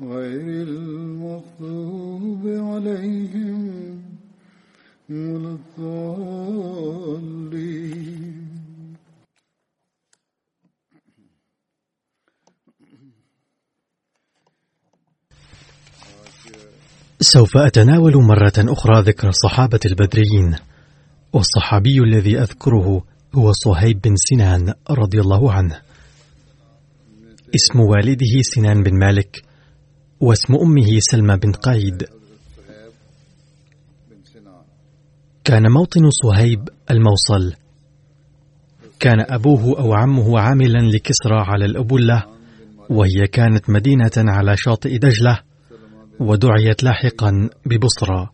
غير المغضوب عليهم ولا الضالين. سوف أتناول مرة أخرى ذكر الصحابة البدريين والصحابي الذي أذكره هو صهيب بن سنان رضي الله عنه. اسم والده سنان بن مالك واسم أمه سلمى بن قيد. كان موطن صهيب الموصل. كان أبوه أو عمه عاملا لكسرى على الأبلة وهي كانت مدينة على شاطئ دجلة ودعيت لاحقا ببصرى.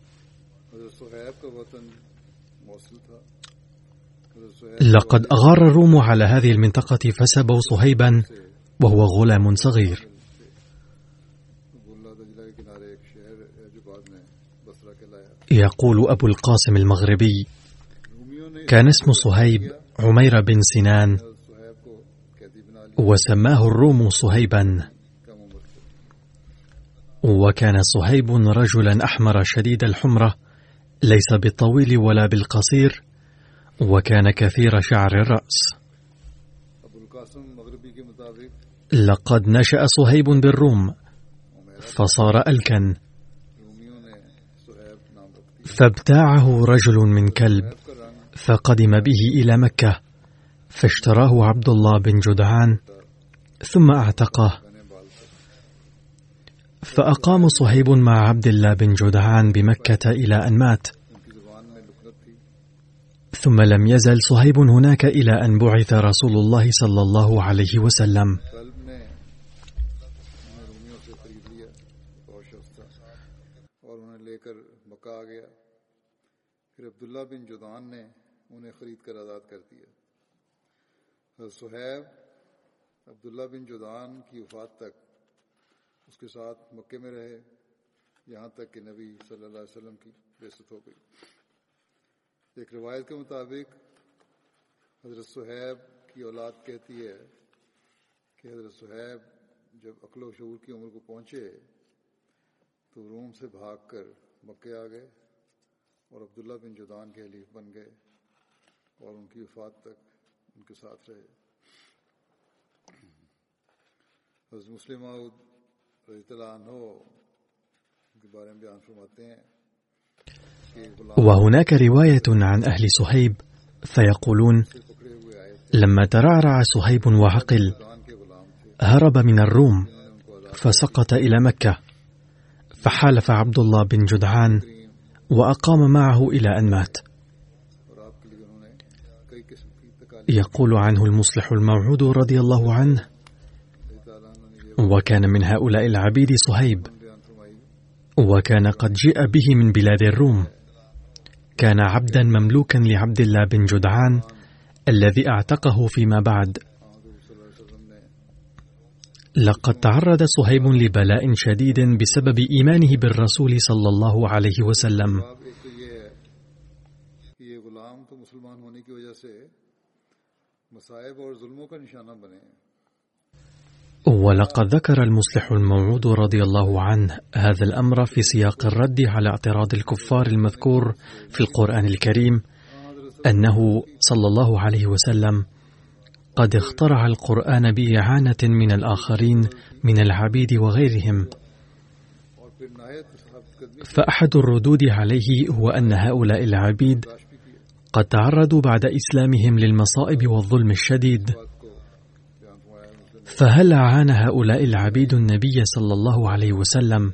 لقد أغار الروم على هذه المنطقة فسبوا صهيبا وهو غلام صغير. يقول أبو القاسم المغربي كان اسم صهيب عمير بن سنان وسماه الروم صهيبا. وكان صهيب رجلا أحمر شديد الحمرة ليس بالطويل ولا بالقصير وكان كثير شعر الرأس. لقد نشأ صهيب بالروم فصار ألكا. فابتاعه رجل من كلب فقدم به إلى مكة فاشتراه عبد الله بن جدعان ثم أعتقه. فأقام صهيب مع عبد الله بن جدعان بمكة إلى أن مات. ثم لم يزل صهيب هناك إلى أن بعث رسول الله صلى الله عليه وسلم. عبداللہ بن جدان نے انہیں خرید کر آزاد کر دیا۔ حضرت عبداللہ بن جدعان کی وفات تک اس کے ساتھ مکے میں رہے، یہاں تک کہ نبی صلی اللہ علیہ وسلم کی بعثت ہو گئی۔ ایک روایت کے مطابق حضرت صہیب کی اولاد کہتی ہے کہ حضرت صہیب جب عقل و شعور کی عمر کو پہنچے تو روم سے بھاگ کر مکے آ گئے۔ وهناك رواية عن أهل صهيب فيقولون لما ترعرع صهيب وعقل هرب من الروم فسقط إلى مكة فحالف عبد الله بن جدعان وأقام معه إلى أن مات. يقول عنه المصلح الموعود رضي الله عنه وكان من هؤلاء العبيد صهيب وكان قد جيء به من بلاد الروم. كان عبدا مملوكا لعبد الله بن جدعان الذي أعتقه فيما بعد. لقد تعرض صهيب لبلاء شديد بسبب إيمانه بالرسول صلى الله عليه وسلم. ولقد ذكر المصلح الموعود رضي الله عنه هذا الأمر في سياق الرد على اعتراض الكفار المذكور في القرآن الكريم أنه صلى الله عليه وسلم قد اخترع القرآن بإعانة من الآخرين من العبيد وغيرهم. فأحد الردود عليه هو أن هؤلاء العبيد قد تعرضوا بعد إسلامهم للمصائب والظلم الشديد. فهل عان هؤلاء العبيد النبي صلى الله عليه وسلم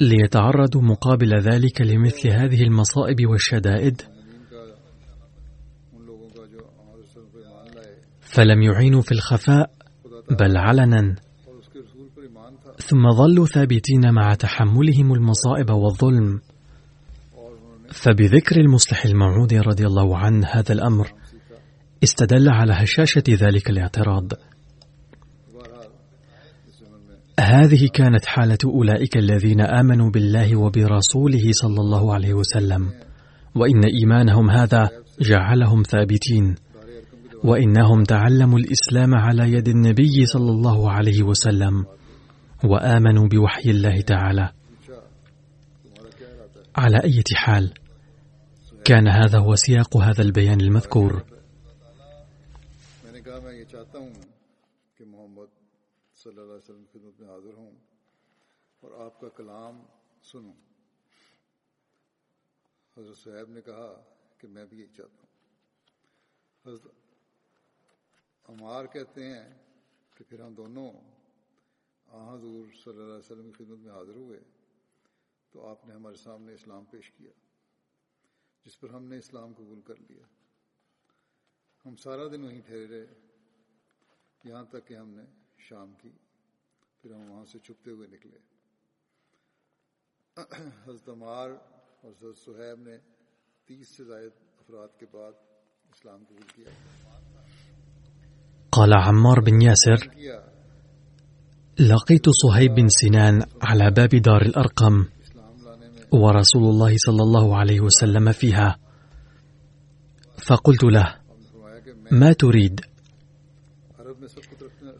ليتعرضوا مقابل ذلك لمثل هذه المصائب والشدائد؟ فلم يعينوا في الخفاء بل علنا. ثم ظلوا ثابتين مع تحملهم المصائب والظلم. فبذكر المصلح الموعود رضي الله عنه هذا الأمر استدل على هشاشة ذلك الاعتراض. هذه كانت حالة أولئك الذين آمنوا بالله وبرسوله صلى الله عليه وسلم، وإن إيمانهم هذا جعلهم ثابتين، وإنهم تعلموا الإسلام على يد النبي صلى الله عليه وسلم، وآمنوا بوحي الله تعالى. على أي حال، كان هذا هو سياق هذا البيان المذكور. حضرت صحیب نے کہا کہ میں بھی یہی چاہتا ہوں عمار کہتے ہیں کہ پھر ہم دونوں حضور صلی اللہ علیہ وسلم کی خدمت میں حاضر ہوئے تو آپ نے ہمارے سامنے اسلام پیش کیا، جس پر ہم نے اسلام قبول کر لیا۔ ہم سارا دن وہیں ٹھہرے رہے، یہاں تک کہ ہم نے شام کی، پھر ہم وہاں سے چھپتے ہوئے نکلے۔ حضرت عمار اور حضرت صہیب نے تیس سے زائد افراد کے بعد اسلام قبول کیا۔ قال عمار بن ياسر لقيت صهيب بن سنان على باب دار الأرقم ورسول الله صلى الله عليه وسلم فيها. فقلت له ما تريد؟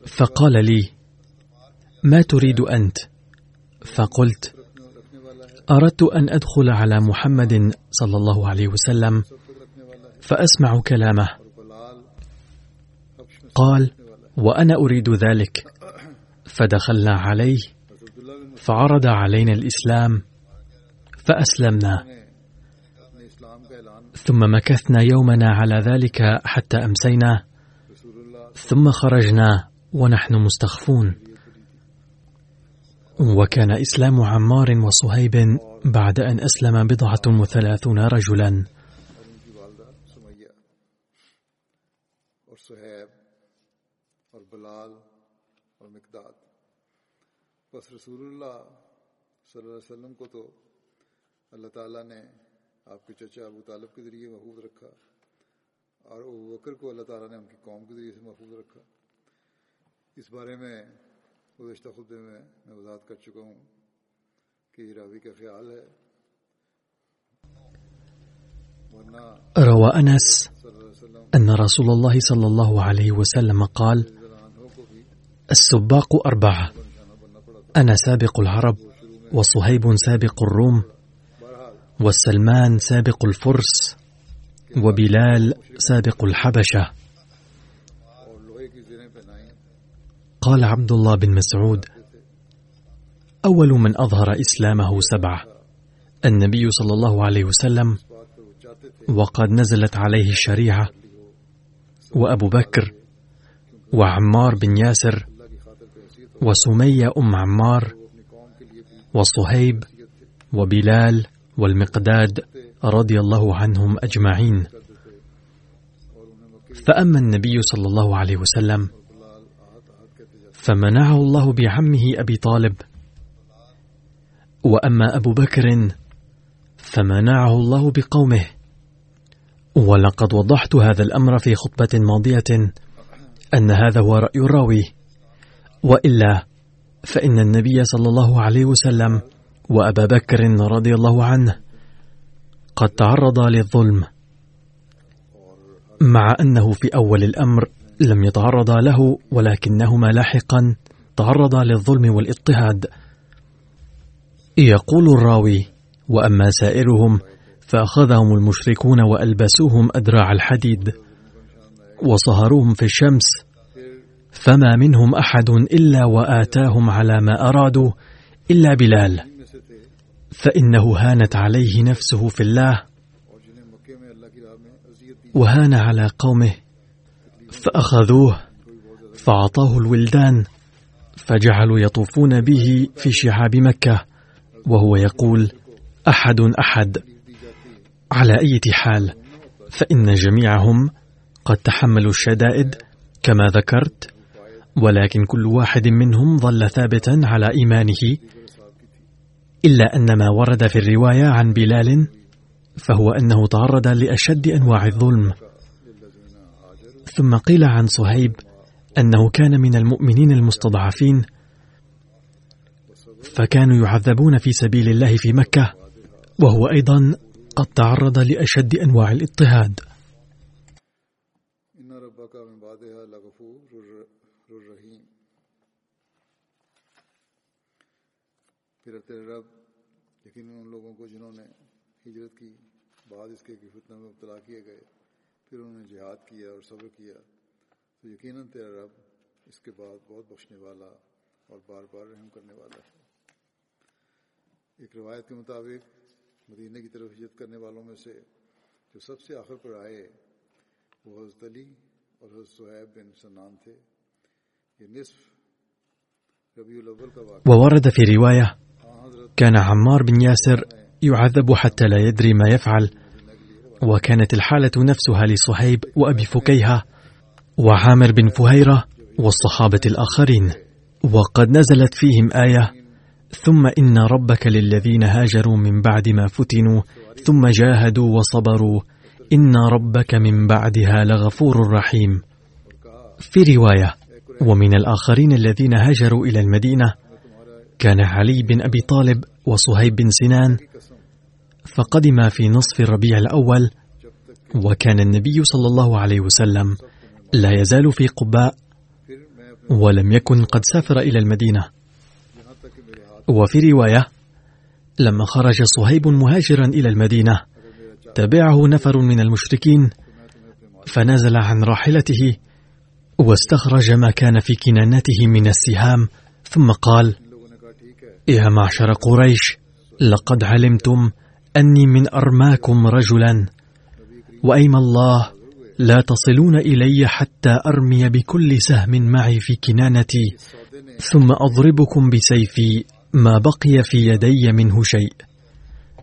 فقال لي ما تريد أنت؟ فقلت أردت أن أدخل على محمد صلى الله عليه وسلم فأسمع كلامه. قال وأنا أريد ذلك. فدخلنا عليه فعرض علينا الإسلام فأسلمنا. ثم مكثنا يومنا على ذلك حتى أمسينا. ثم خرجنا ونحن مستخفون. وكان إسلام عمار وصهيب بعد أن أسلم بضعة وثلاثون رجلا. پس رسول اللہ صلی اللہ علیہ وسلم کو تو اللہ تعالیٰ نے آپ کے چچا ابو طالب کے ذریعے محفوظ رکھا اور ابو بکر کو اللہ تعالیٰ نے ان کی قوم کے ذریعے سے محفوظ رکھا اس بارے میں گزشتہ خطبے میں میں وضاحت کر چکا ہوں کہ راوی کا خیال ہے روى أنس أن رسول الله صلى الله عليه وسلم قال السباق أربعة أنا سابق العرب وصهيب سابق الروم والسلمان سابق الفرس وبلال سابق الحبشة. قال عبد الله بن مسعود أول من أظهر إسلامه سبعة النبي صلى الله عليه وسلم وقد نزلت عليه الشريعة وأبو بكر وعمار بن ياسر وسمية أم عمار وصهيب وبلال والمقداد رضي الله عنهم أجمعين. فأما النبي صلى الله عليه وسلم فمنعه الله بعمه أبي طالب. وأما أبو بكر فمنعه الله بقومه. ولقد وضحت هذا الأمر في خطبة ماضية أن هذا هو رأي الراوي. وإلا فإن النبي صلى الله عليه وسلم وأبا بكر رضي الله عنه قد تعرضا للظلم مع أنه في أول الأمر لم يتعرضا له ولكنهما لاحقا تعرضا للظلم والاضطهاد. يقول الراوي وأما سائرهم فأخذهم المشركون وألبسوهم أدراع الحديد وصهروهم في الشمس فما منهم أحد إلا وآتاهم على ما أرادوا إلا بلال. فإنه هانت عليه نفسه في الله وهان على قومه فأخذوه فأعطاه الولدان فجعلوا يطوفون به في شعاب مكة وهو يقول أحد أحد. على أي حال فإن جميعهم قد تحملوا الشدائد كما ذكرت ولكن كل واحد منهم ظل ثابتا على إيمانه إلا أن ما ورد في الرواية عن بلال فهو أنه تعرض لأشد أنواع الظلم. ثم قيل عن صهيب أنه كان من المؤمنين المستضعفين فكانوا يعذبون في سبيل الله في مكة وهو أيضا قد تعرض لأشد أنواع الاضطهاد. ان لوگوں کو جنہوں نے ہجرت کی بعد اس کے فتنہ میں مبتلا کیے گئے، پھر انہوں نے جہاد کیا اور صبر کیا۔ تو یقیناً تیرا رب اس کے بعد بہت بخشنے والا اور بار بار رحم کرنے والا ہے۔ ایک روایت کے مطابق مدینہ کی طرف ہجرت کرنے والوں میں سے جو سب سے آخر پر آئے، وہ حضرت علی اور حضرت صہیب بن سنان تھے۔ یہ نصف ربیع الاول کا واقعہ۔ وورد كان عمار بن ياسر يعذب حتى لا يدري ما يفعل وكانت الحالة نفسها لصهيب وأبي فكيهة وعامر بن فهيرة والصحابة الآخرين. وقد نزلت فيهم آية ثم إن ربك للذين هاجروا من بعد ما فتنوا ثم جاهدوا وصبروا إن ربك من بعدها لغفور رحيم. في رواية ومن الآخرين الذين هاجروا إلى المدينة كان علي بن أبي طالب وصهيب بن سنان فقدم في نصف الربيع الأول وكان النبي صلى الله عليه وسلم لا يزال في قباء ولم يكن قد سافر إلى المدينة. وفي رواية لما خرج صهيب مهاجرا إلى المدينة تبعه نفر من المشركين فنزل عن راحلته واستخرج ما كان في كنانته من السهام ثم قال يا معشر قريش لقد علمتم أني من أرماكم رجلا وأيم الله لا تصلون إلي حتى أرمي بكل سهم معي في كنانتي ثم أضربكم بسيفي ما بقي في يدي منه شيء.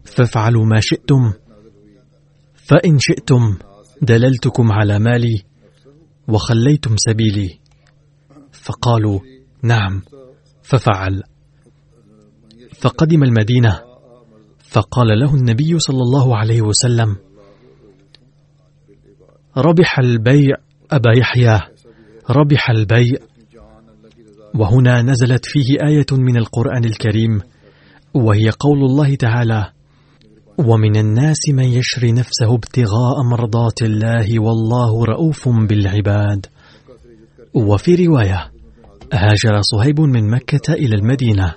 فافعلوا ما شئتم فإن شئتم دللتكم على مالي وخليتم سبيلي. فقالوا نعم ففعل. فقدم المدينة فقال له النبي صلى الله عليه وسلم ربح البيع أبا يحيى ربح البيع. وهنا نزلت فيه آية من القرآن الكريم وهي قول الله تعالى ومن الناس من يشري نفسه ابتغاء مرضات الله والله رؤوف بالعباد. وفي رواية هاجر صهيب من مكة إلى المدينة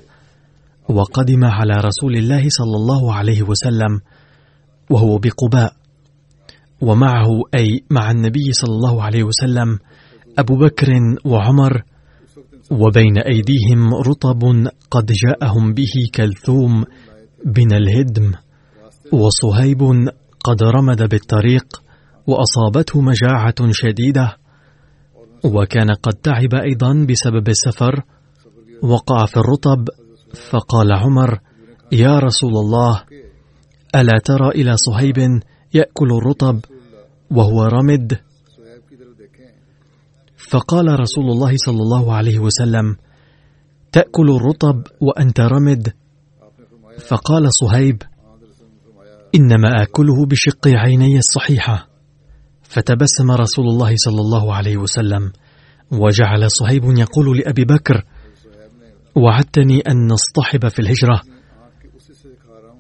وقدم على رسول الله صلى الله عليه وسلم وهو بقباء. ومعه أي مع النبي صلى الله عليه وسلم أبو بكر وعمر وبين أيديهم رطب قد جاءهم به كلثوم بن الهدم وصهيب قد رمد بالطريق وأصابته مجاعة شديدة. وكان قد تعب أيضا بسبب السفر وقع في الرطب فقال عمر يا رسول الله ألا ترى إلى صهيب يأكل الرطب وهو رمد؟ فقال رسول الله صلى الله عليه وسلم تأكل الرطب وأنت رمد؟ فقال صهيب إنما آكله بشق عيني الصحيحة. فتبسم رسول الله صلى الله عليه وسلم وجعل صهيب يقول لأبي بكر وعدتني أن نصطحب في الهجرة.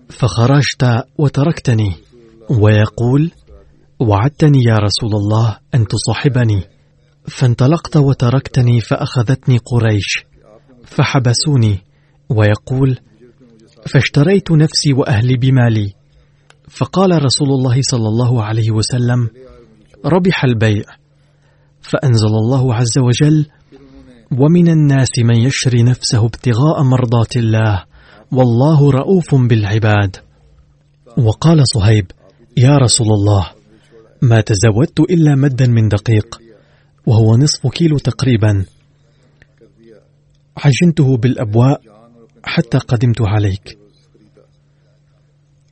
فخرجت وتركتني. ويقول وعدتني يا رسول الله أن تصاحبني. فانطلقت وتركتني فأخذتني قريش فحبسوني. ويقول فاشتريت نفسي وأهلي بمالي. فقال رسول الله صلى الله عليه وسلم ربح البيع. فأنزل الله عز وجل ومن الناس من يشري نفسه ابتغاء مرضات الله والله رؤوف بالعباد. وقال صهيب يا رسول الله ما تزودت إلا مدا من دقيق وهو نصف كيلو تقريبا. عجنته بالأبواء حتى قدمت عليك.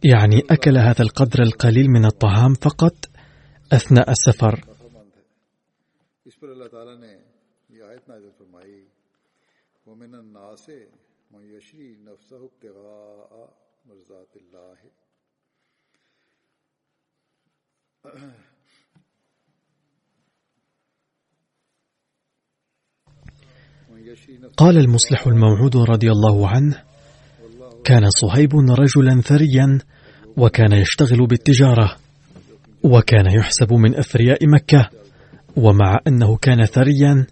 يعني أكل هذا القدر القليل من الطعام فقط أثناء السفر ومن الناس من يشري نفسه ابتغاء مرضات الله قال المصلح الموعود رضي الله عنه كان صهيب رجلا ثريا وكان يشتغل بالتجارة وكان يحسب من اثرياء مكه ومع انه كان ثريا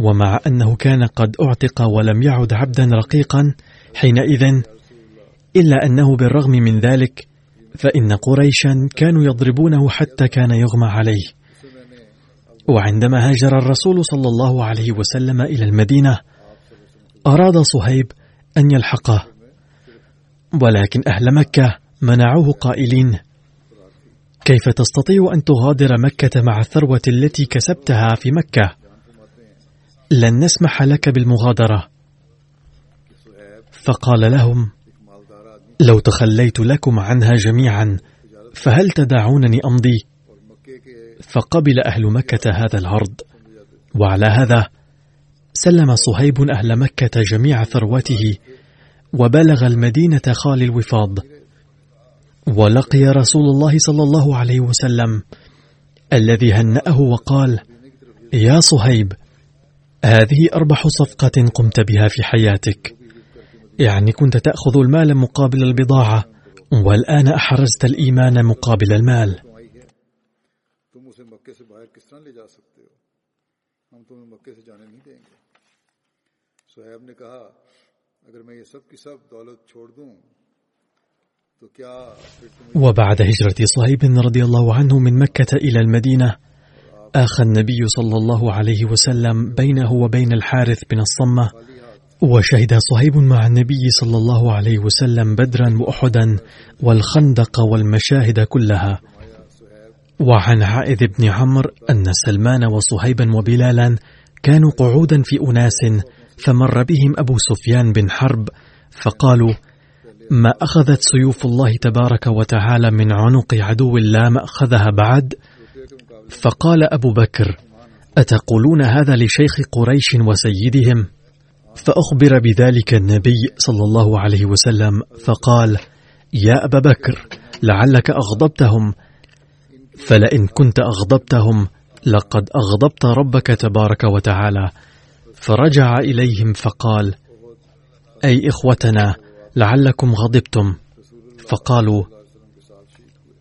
ومع أنه كان قد أعتق ولم يعد عبدا رقيقا حينئذ إلا أنه بالرغم من ذلك فإن قريشا كانوا يضربونه حتى كان يغمى عليه. وعندما هاجر الرسول صلى الله عليه وسلم إلى المدينة أراد صهيب أن يلحقه ولكن أهل مكة منعوه قائلين كيف تستطيع أن تغادر مكة مع الثروة التي كسبتها في مكة؟ لن نسمح لك بالمغادرة. فقال لهم لو تخليت لكم عنها جميعا فهل تدعونني أمضي؟ فقبل أهل مكة هذا العرض. وعلى هذا سلم صهيب أهل مكة جميع ثروته وبلغ المدينة خالي الوفاض. ولقي رسول الله صلى الله عليه وسلم الذي هنأه وقال يا صهيب هذه أربح صفقة قمت بها في حياتك. يعني كنت تأخذ المال مقابل البضاعة والآن أحرزت الإيمان مقابل المال. وبعد هجرة صهيب رضي الله عنه من مكة إلى المدينة آخى النبي صلى الله عليه وسلم بينه وبين الحارث بن الصمة وشهد صهيب مع النبي صلى الله عليه وسلم بدرا وأحدا والخندق والمشاهد كلها. وعن عائذ بن عمرو أن سلمان وصهيبا وبلالا كانوا قعودا في أناس فمر بهم أبو سفيان بن حرب فقالوا ما أخذت سيوف الله تبارك وتعالى من عنق عدو لا مأخذها بعد؟ فقال أبو بكر أتقولون هذا لشيخ قريش وسيدهم؟ فأخبر بذلك النبي صلى الله عليه وسلم فقال يا أبا بكر لعلك أغضبتهم. فلئن كنت أغضبتهم لقد أغضبت ربك تبارك وتعالى. فرجع إليهم فقال أي إخوتنا لعلكم غضبتم. فقالوا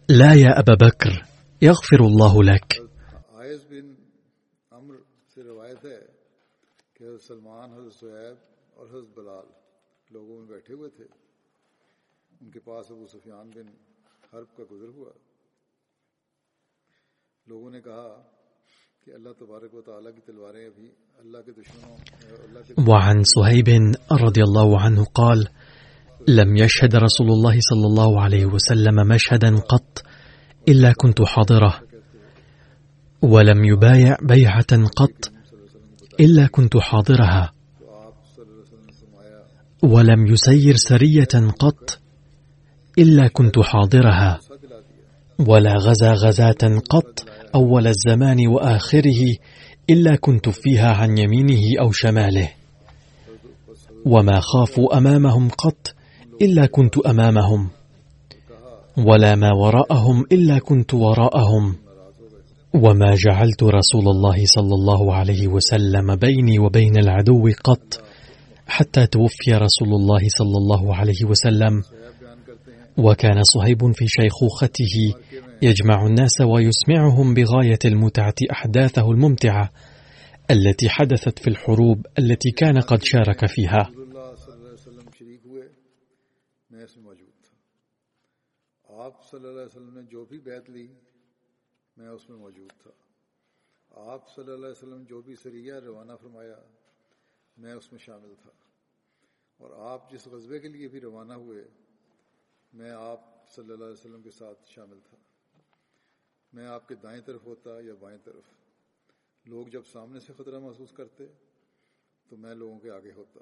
لا يا أبا بكر يغفر الله لك. وعن صهيب رضي الله عنه قال لم يشهد رسول الله صلى الله عليه وسلم مشهدا قط. إلا كنت حاضرة. ولم يبايع بيعة قط إلا كنت حاضرها. ولم يسير سرية قط إلا كنت حاضرها. ولا غزا غزاة قط أول الزمان وآخره إلا كنت فيها عن يمينه أو شماله. وما خافوا أمامهم قط إلا كنت أمامهم. ولا ما وراءهم إلا كنت وراءهم. وما جعلت رسول الله صلى الله عليه وسلم بيني وبين العدو قط حتى توفي رسول الله صلى الله عليه وسلم. وكان صهيب في شيخوخته يجمع الناس ويسمعهم بغاية المتعة أحداثه الممتعة التي حدثت في الحروب التي كان قد شارك فيها. صلی اللہ علیہ وسلم نے جو بھی بیعت لی، میں اس میں موجود تھا۔ آپ صلی اللہ علیہ وسلم جو بھی سریہ روانہ فرمایا، میں اس میں شامل تھا۔ اور آپ جس غزوے کے لیے بھی روانہ ہوئے، میں آپ صلی اللہ علیہ وسلم کے ساتھ شامل تھا۔ میں آپ کے دائیں طرف ہوتا یا بائیں طرف؟ لوگ جب سامنے سے خطرہ محسوس کرتے، تو میں لوگوں کے آگے ہوتا۔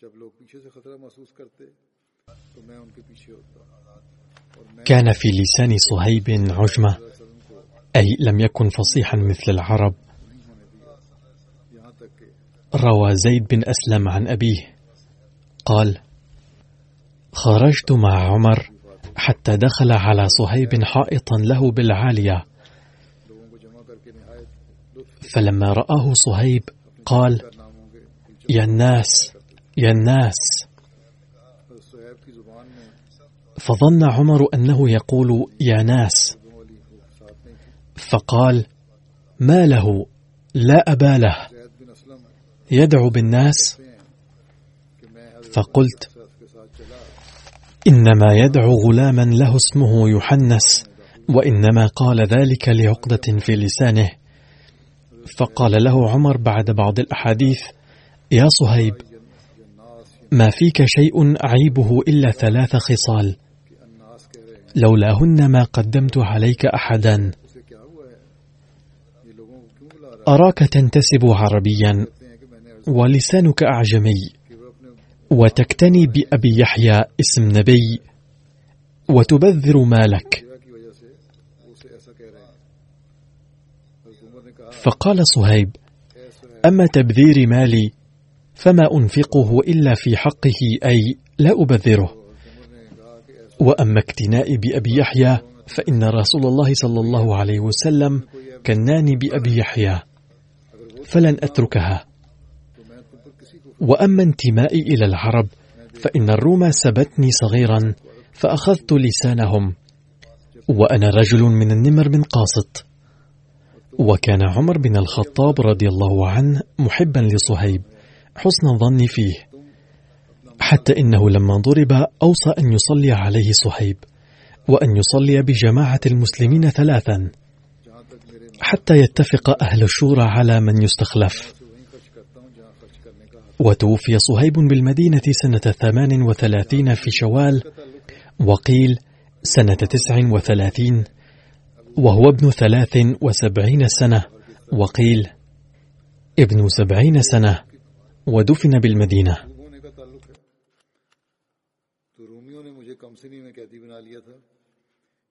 جب لوگ پیچھے سے خطرہ محسوس کرتے، تو میں ان کے پیچھے ہوتا۔ كان في لسان صهيب عجمة أي لم يكن فصيحا مثل العرب. روى زيد بن أسلم عن أبيه قال خرجت مع عمر حتى دخل على صهيب حائطا له بالعالية. فلما رآه صهيب قال يا الناس يا الناس. فظن عمر أنه يقول يا ناس. فقال ما له لا أبا له. يدعو بالناس. فقلت إنما يدعو غلاما له اسمه يحنس وإنما قال ذلك لعقدة في لسانه. فقال له عمر بعد بعض الأحاديث يا صهيب ما فيك شيء عيبه إلا ثلاث خصال. لولاهن ما قدمت عليك احدا. أراك تنتسب عربيا ولسانك أعجمي وتكتني بأبي يحيى اسم نبي وتبذر مالك. فقال صهيب أما تبذير مالي فما أنفقه إلا في حقه أي لا أبذره. وأما اكتنائي بأبي يحيى فإن رسول الله صلى الله عليه وسلم كناني بأبي يحيى فلن أتركها. وأما انتمائي إلى العرب فإن الروم سبتني صغيرا فأخذت لسانهم وأنا رجل من النمر من قاسط وكان عمر بن الخطاب رضي الله عنه محبا لصهيب حسن الظن فيه. حتى إنه لما ضرب أوصى أن يصلي عليه صهيب وأن يصلي بجماعة المسلمين ثلاثا حتى يتفق أهل الشورى على من يستخلف. وتوفي صهيب بالمدينة سنة ثمان وثلاثين في شوال وقيل سنة تسع وثلاثين وهو ابن ثلاث وسبعين سنة وقيل ابن سبعين سنة ودفن بالمدينة.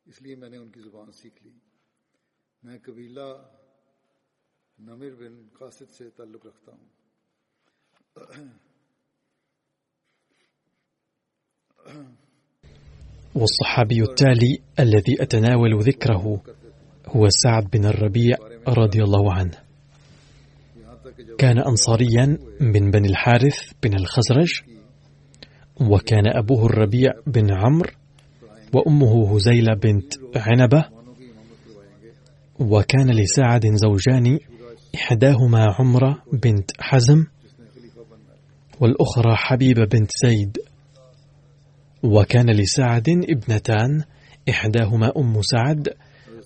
اس لیے میں نے ان کی زبان سیکھ لی میں قبیلہ نمر بن قاصد سے تعلق رکھتا ہوں والصحابي التالي الذي أتناول ذكره هو سعد بن الربيع رضي الله عنه. كان أنصاريا من بني الحارث بن الخزرج وكان أبوه الربيع بن عمرو وأمه هزيلة بنت عنبة وكان لسعد زوجان إحداهما عمرة بنت حزم والأخرى حبيبة بنت زيد. وكان لسعد ابنتان إحداهما أم سعد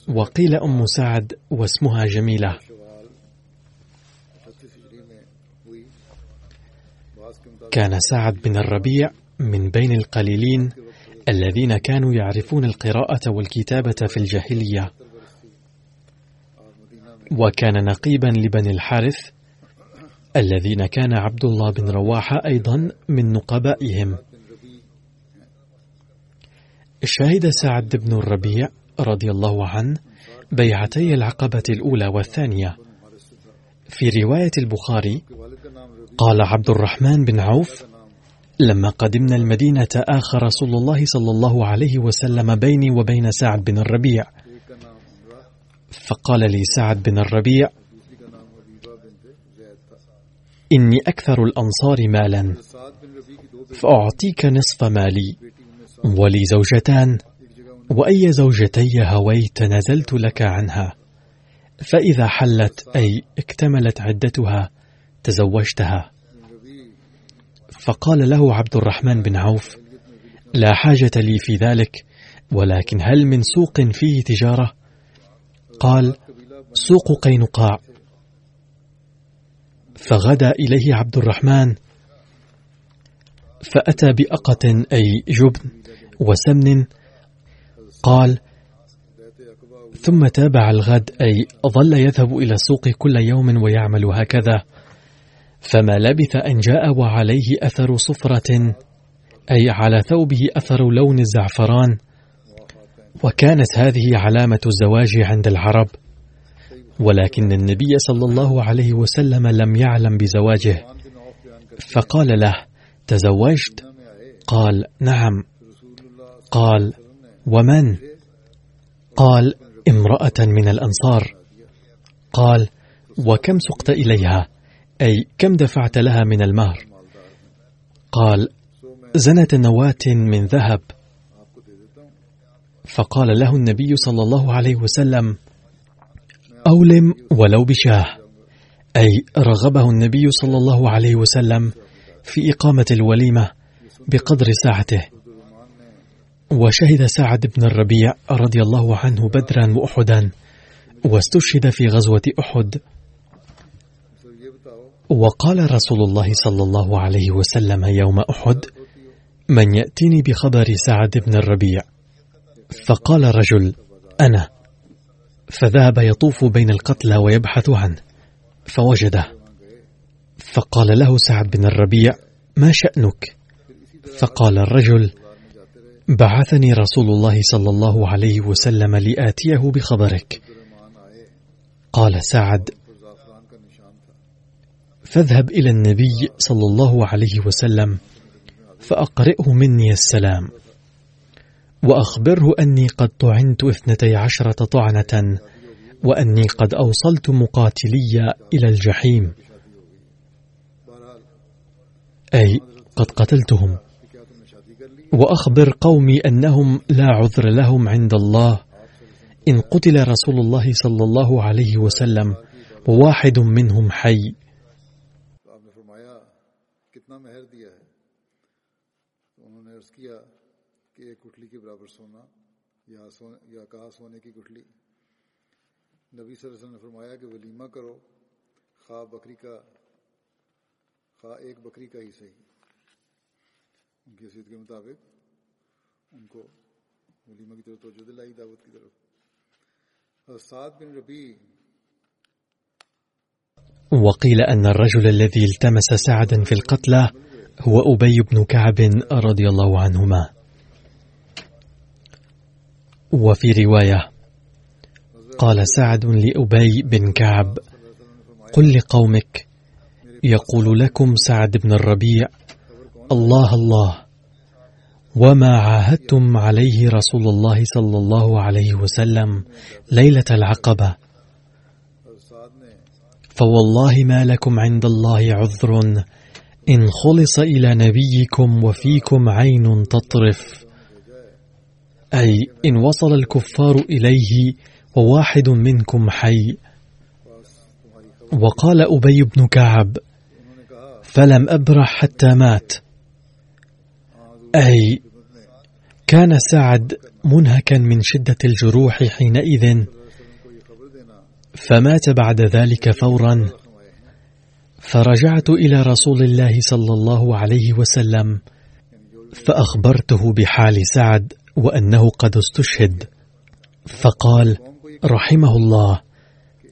وقيل أم سعد واسمها جميلة. كان سعد بن الربيع من بين القليلين الذين كانوا يعرفون القراءة والكتابة في الجاهلية. وكان نقيبا لبني الحارث الذين كان عبد الله بن رواحة أيضا من نقبائهم. شهد سعد بن الربيع رضي الله عنه بيعتي العقبة الأولى والثانية. في رواية البخاري قال عبد الرحمن بن عوف لما قدمنا المدينة آخى رسول الله صلى الله عليه وسلم بيني وبين سعد بن الربيع. فقال لي سعد بن الربيع إني أكثر الأنصار مالا فأعطيك نصف مالي ولي زوجتان وأي زوجتي هويت نزلت لك عنها. فإذا حلت أي اكتملت عدتها تزوجتها. فقال له عبد الرحمن بن عوف لا حاجة لي في ذلك ولكن هل من سوق فيه تجارة؟ قال سوق قينقاع. فغدا إليه عبد الرحمن فأتى بأقة أي جبن وسمن قال ثم تابع الغد أي ظل يذهب إلى السوق كل يوم ويعمل هكذا. فما لبث أن جاء وعليه أثر صفرة أي على ثوبه أثر لون الزعفران. وكانت هذه علامة الزواج عند العرب ولكن النبي صلى الله عليه وسلم لم يعلم بزواجه. فقال له تزوجت؟ قال نعم. قال ومن؟ قال امرأة من الأنصار. قال وكم سقت إليها؟ أي كم دفعت لها من المهر؟ قال زنه نواة من ذهب. فقال له النبي صلى الله عليه وسلم أولم ولو بشاه. أي رغبه النبي صلى الله عليه وسلم في إقامة الوليمة بقدر ساعته. وشهد سعد بن الربيع رضي الله عنه بدرا وأحدا واستشهد في غزوة أحد. وقال رسول الله صلى الله عليه وسلم يوم أحد من يأتيني بخبر سعد بن الربيع. فقال رجل أنا. فذهب يطوف بين القتلى ويبحث عنه فوجده. فقال له سعد بن الربيع ما شأنك؟ فقال الرجل بعثني رسول الله صلى الله عليه وسلم لآتيه بخبرك. قال سعد فاذهب إلى النبي صلى الله عليه وسلم فأقرئه مني السلام. وأخبره أني قد طعنت اثنتي عشرة طعنة وأني قد أوصلت مقاتلي إلى الجحيم. أي قد قتلتهم. وأخبر قومي أنهم لا عذر لهم عند الله. إن قتل رسول الله صلى الله عليه وسلم وواحد منهم حي. نبی صلی اللہ علیہ وسلم نے فرمایا کہ ولیمہ کرو خواہ بکری کا خواہ ایک بکری کا ہی صحیح ان کی حیثیت کے مطابق ان کو ولیمہ کی طرف توجہ دلائی دعوت کی طرف سعد بن ربی وقيل أن الرجل الذي التمس سعدا في القتلى هو أبي بن كعب رضي الله عنهما. وفي رواية قال سعد لأبي بن كعب قل لقومك يقول لكم سعد بن الربيع الله الله وما عاهدتم عليه رسول الله صلى الله عليه وسلم ليلة العقبة. فوالله ما لكم عند الله عذر إن خلص إلى نبيكم وفيكم عين تطرف. أي إن وصل الكفار إليه وواحد منكم حي. وقال أبي بن كعب فلم أبرح حتى مات. أي كان سعد منهكا من شدة الجروح حينئذ فمات بعد ذلك فورا. فرجعت إلى رسول الله صلى الله عليه وسلم فأخبرته بحال سعد. وأنه قد استشهد. فقال رحمه الله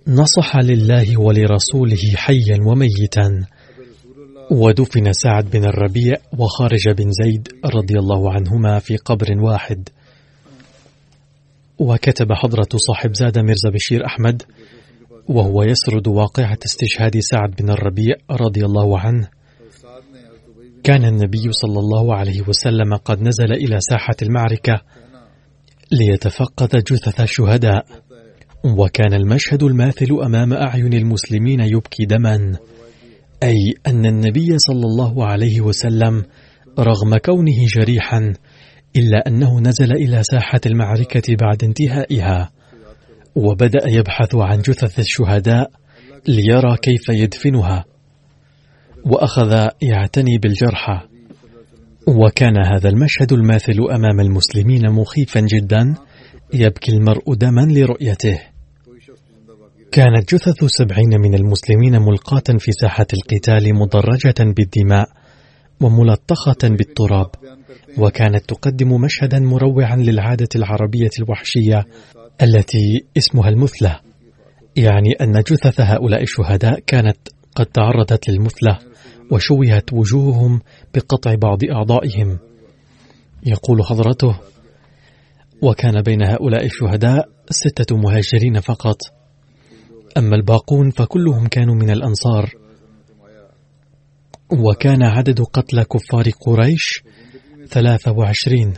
نصح لله ولرسوله حيا وميتا. ودفن سعد بن الربيع وخارج بن زيد رضي الله عنهما في قبر واحد. وكتب حضرة صاحب زاد مرزا بشير أحمد وهو يسرد واقعة استشهاد سعد بن الربيع رضي الله عنه كان النبي صلى الله عليه وسلم قد نزل إلى ساحة المعركة ليتفقد جثث الشهداء. وكان المشهد الماثل أمام أعين المسلمين يبكي دما أي أن النبي صلى الله عليه وسلم رغم كونه جريحا إلا أنه نزل إلى ساحة المعركة بعد انتهائها وبدأ يبحث عن جثث الشهداء ليرى كيف يدفنها. وأخذ يعتني بالجرحى وكان هذا المشهد الماثل أمام المسلمين مخيفا جدا يبكي المرء دما لرؤيته. كانت جثث سبعين من المسلمين ملقاة في ساحة القتال مدرجة بالدماء وملطخة بالتراب وكانت تقدم مشهدا مروعا للعادة العربية الوحشية التي اسمها المثلة يعني أن جثث هؤلاء الشهداء كانت قد تعرضت للمثلة وشوهت وجوههم بقطع بعض أعضائهم. يقول حضرته وكان بين هؤلاء الشهداء ستة مهاجرين فقط. أما الباقون فكلهم كانوا من الأنصار. وكان عدد قتلى كفار قريش ثلاثة وعشرين.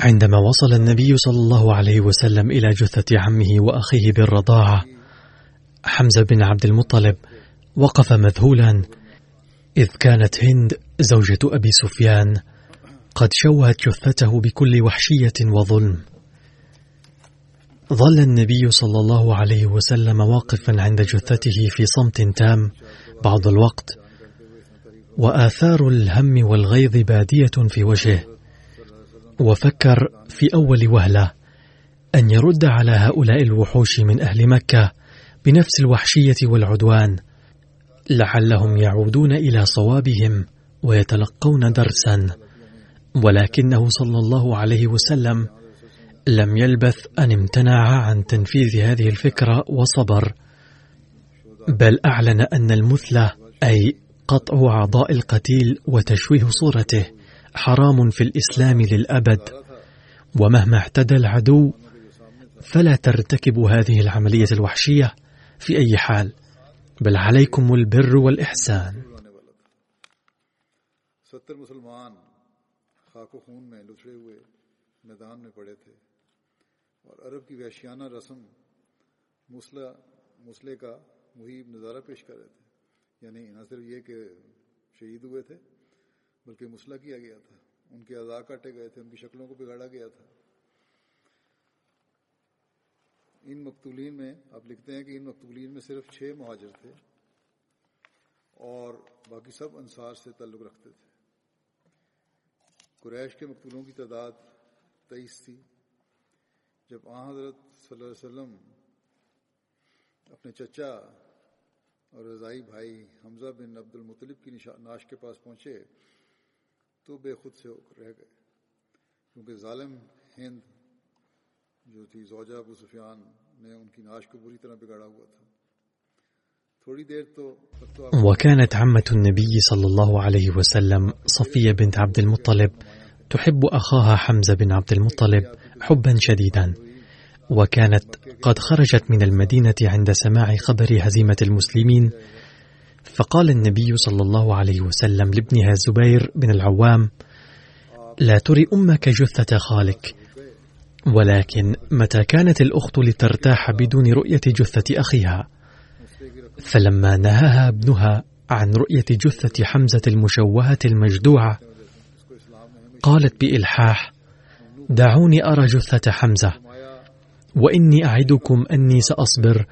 عندما وصل النبي صلى الله عليه وسلم إلى جثة عمه وأخيه بالرضاعة حمزة بن عبد المطلب وقف مذهولا إذ كانت هند زوجة أبي سفيان قد شوهت جثته بكل وحشية وظلم. ظل النبي صلى الله عليه وسلم واقفا عند جثته في صمت تام بعض الوقت وآثار الهم والغيظ بادية في وجهه وفكر في أول وهلة أن يرد على هؤلاء الوحوش من أهل مكة بنفس الوحشية والعدوان. لعلهم يعودون إلى صوابهم ويتلقون درسا. ولكنه صلى الله عليه وسلم لم يلبث أن امتنع عن تنفيذ هذه الفكرة وصبر بل أعلن أن المثلة أي قطع أعضاء القتيل وتشويه صورته حرام في الإسلام للأبد. ومهما اعتدى العدو فلا ترتكبوا هذه العملية الوحشية في أي حال. بل عليكم البر والإحسان. مسلح کا محیب نظارہ پیش کر رہے تھے۔ یعنی نہ صرف یہ کہ شہید ہوئے تھے بلکہ مسلح کیا گیا تھا۔ ان کے اعضاء کاٹے گئے تھے ان کی شکلوں کو بگاڑا گیا تھا۔ ان مقتولین میں، آپ لکھتے ہیں کہ ان مقتولین میں صرف چھ مہاجر تھے اور باقی سب انصار سے تعلق رکھتے تھے۔ قریش کے مقتولوں کی تعداد تیئیس تھی۔ جب آنحضرت صلی اللہ علیہ وسلم اپنے چچا اور رضائی بھائی حمزہ بن عبد المطلب کی نعش کے پاس پہنچے تو بے خود سے رہ گئے۔ کیونکہ ظالم ہند جو تھی زوجہ ابو سفیان نے ان کی ناش کو بری طرح بگاڑا ہوا تھا۔ وكانت عمة النبي صلى الله عليه وسلم صفية بنت عبد المطلب تحب أخاها حمزة بن عبد المطلب حبا شديدا وكانت قد خرجت من المدينة عند سماع خبر هزيمة المسلمين. فقال النبي صلى الله عليه وسلم لابنها الزبير بن العوام لا تري أمك جثة خالك ولكن متى كانت الأخت لترتاح بدون رؤية جثة أخيها؟ فلما نهاها ابنها عن رؤية جثة حمزة المشوهة المجدوعة قالت بإلحاح دعوني أرى جثة حمزة وإني أعدكم أني سأصبر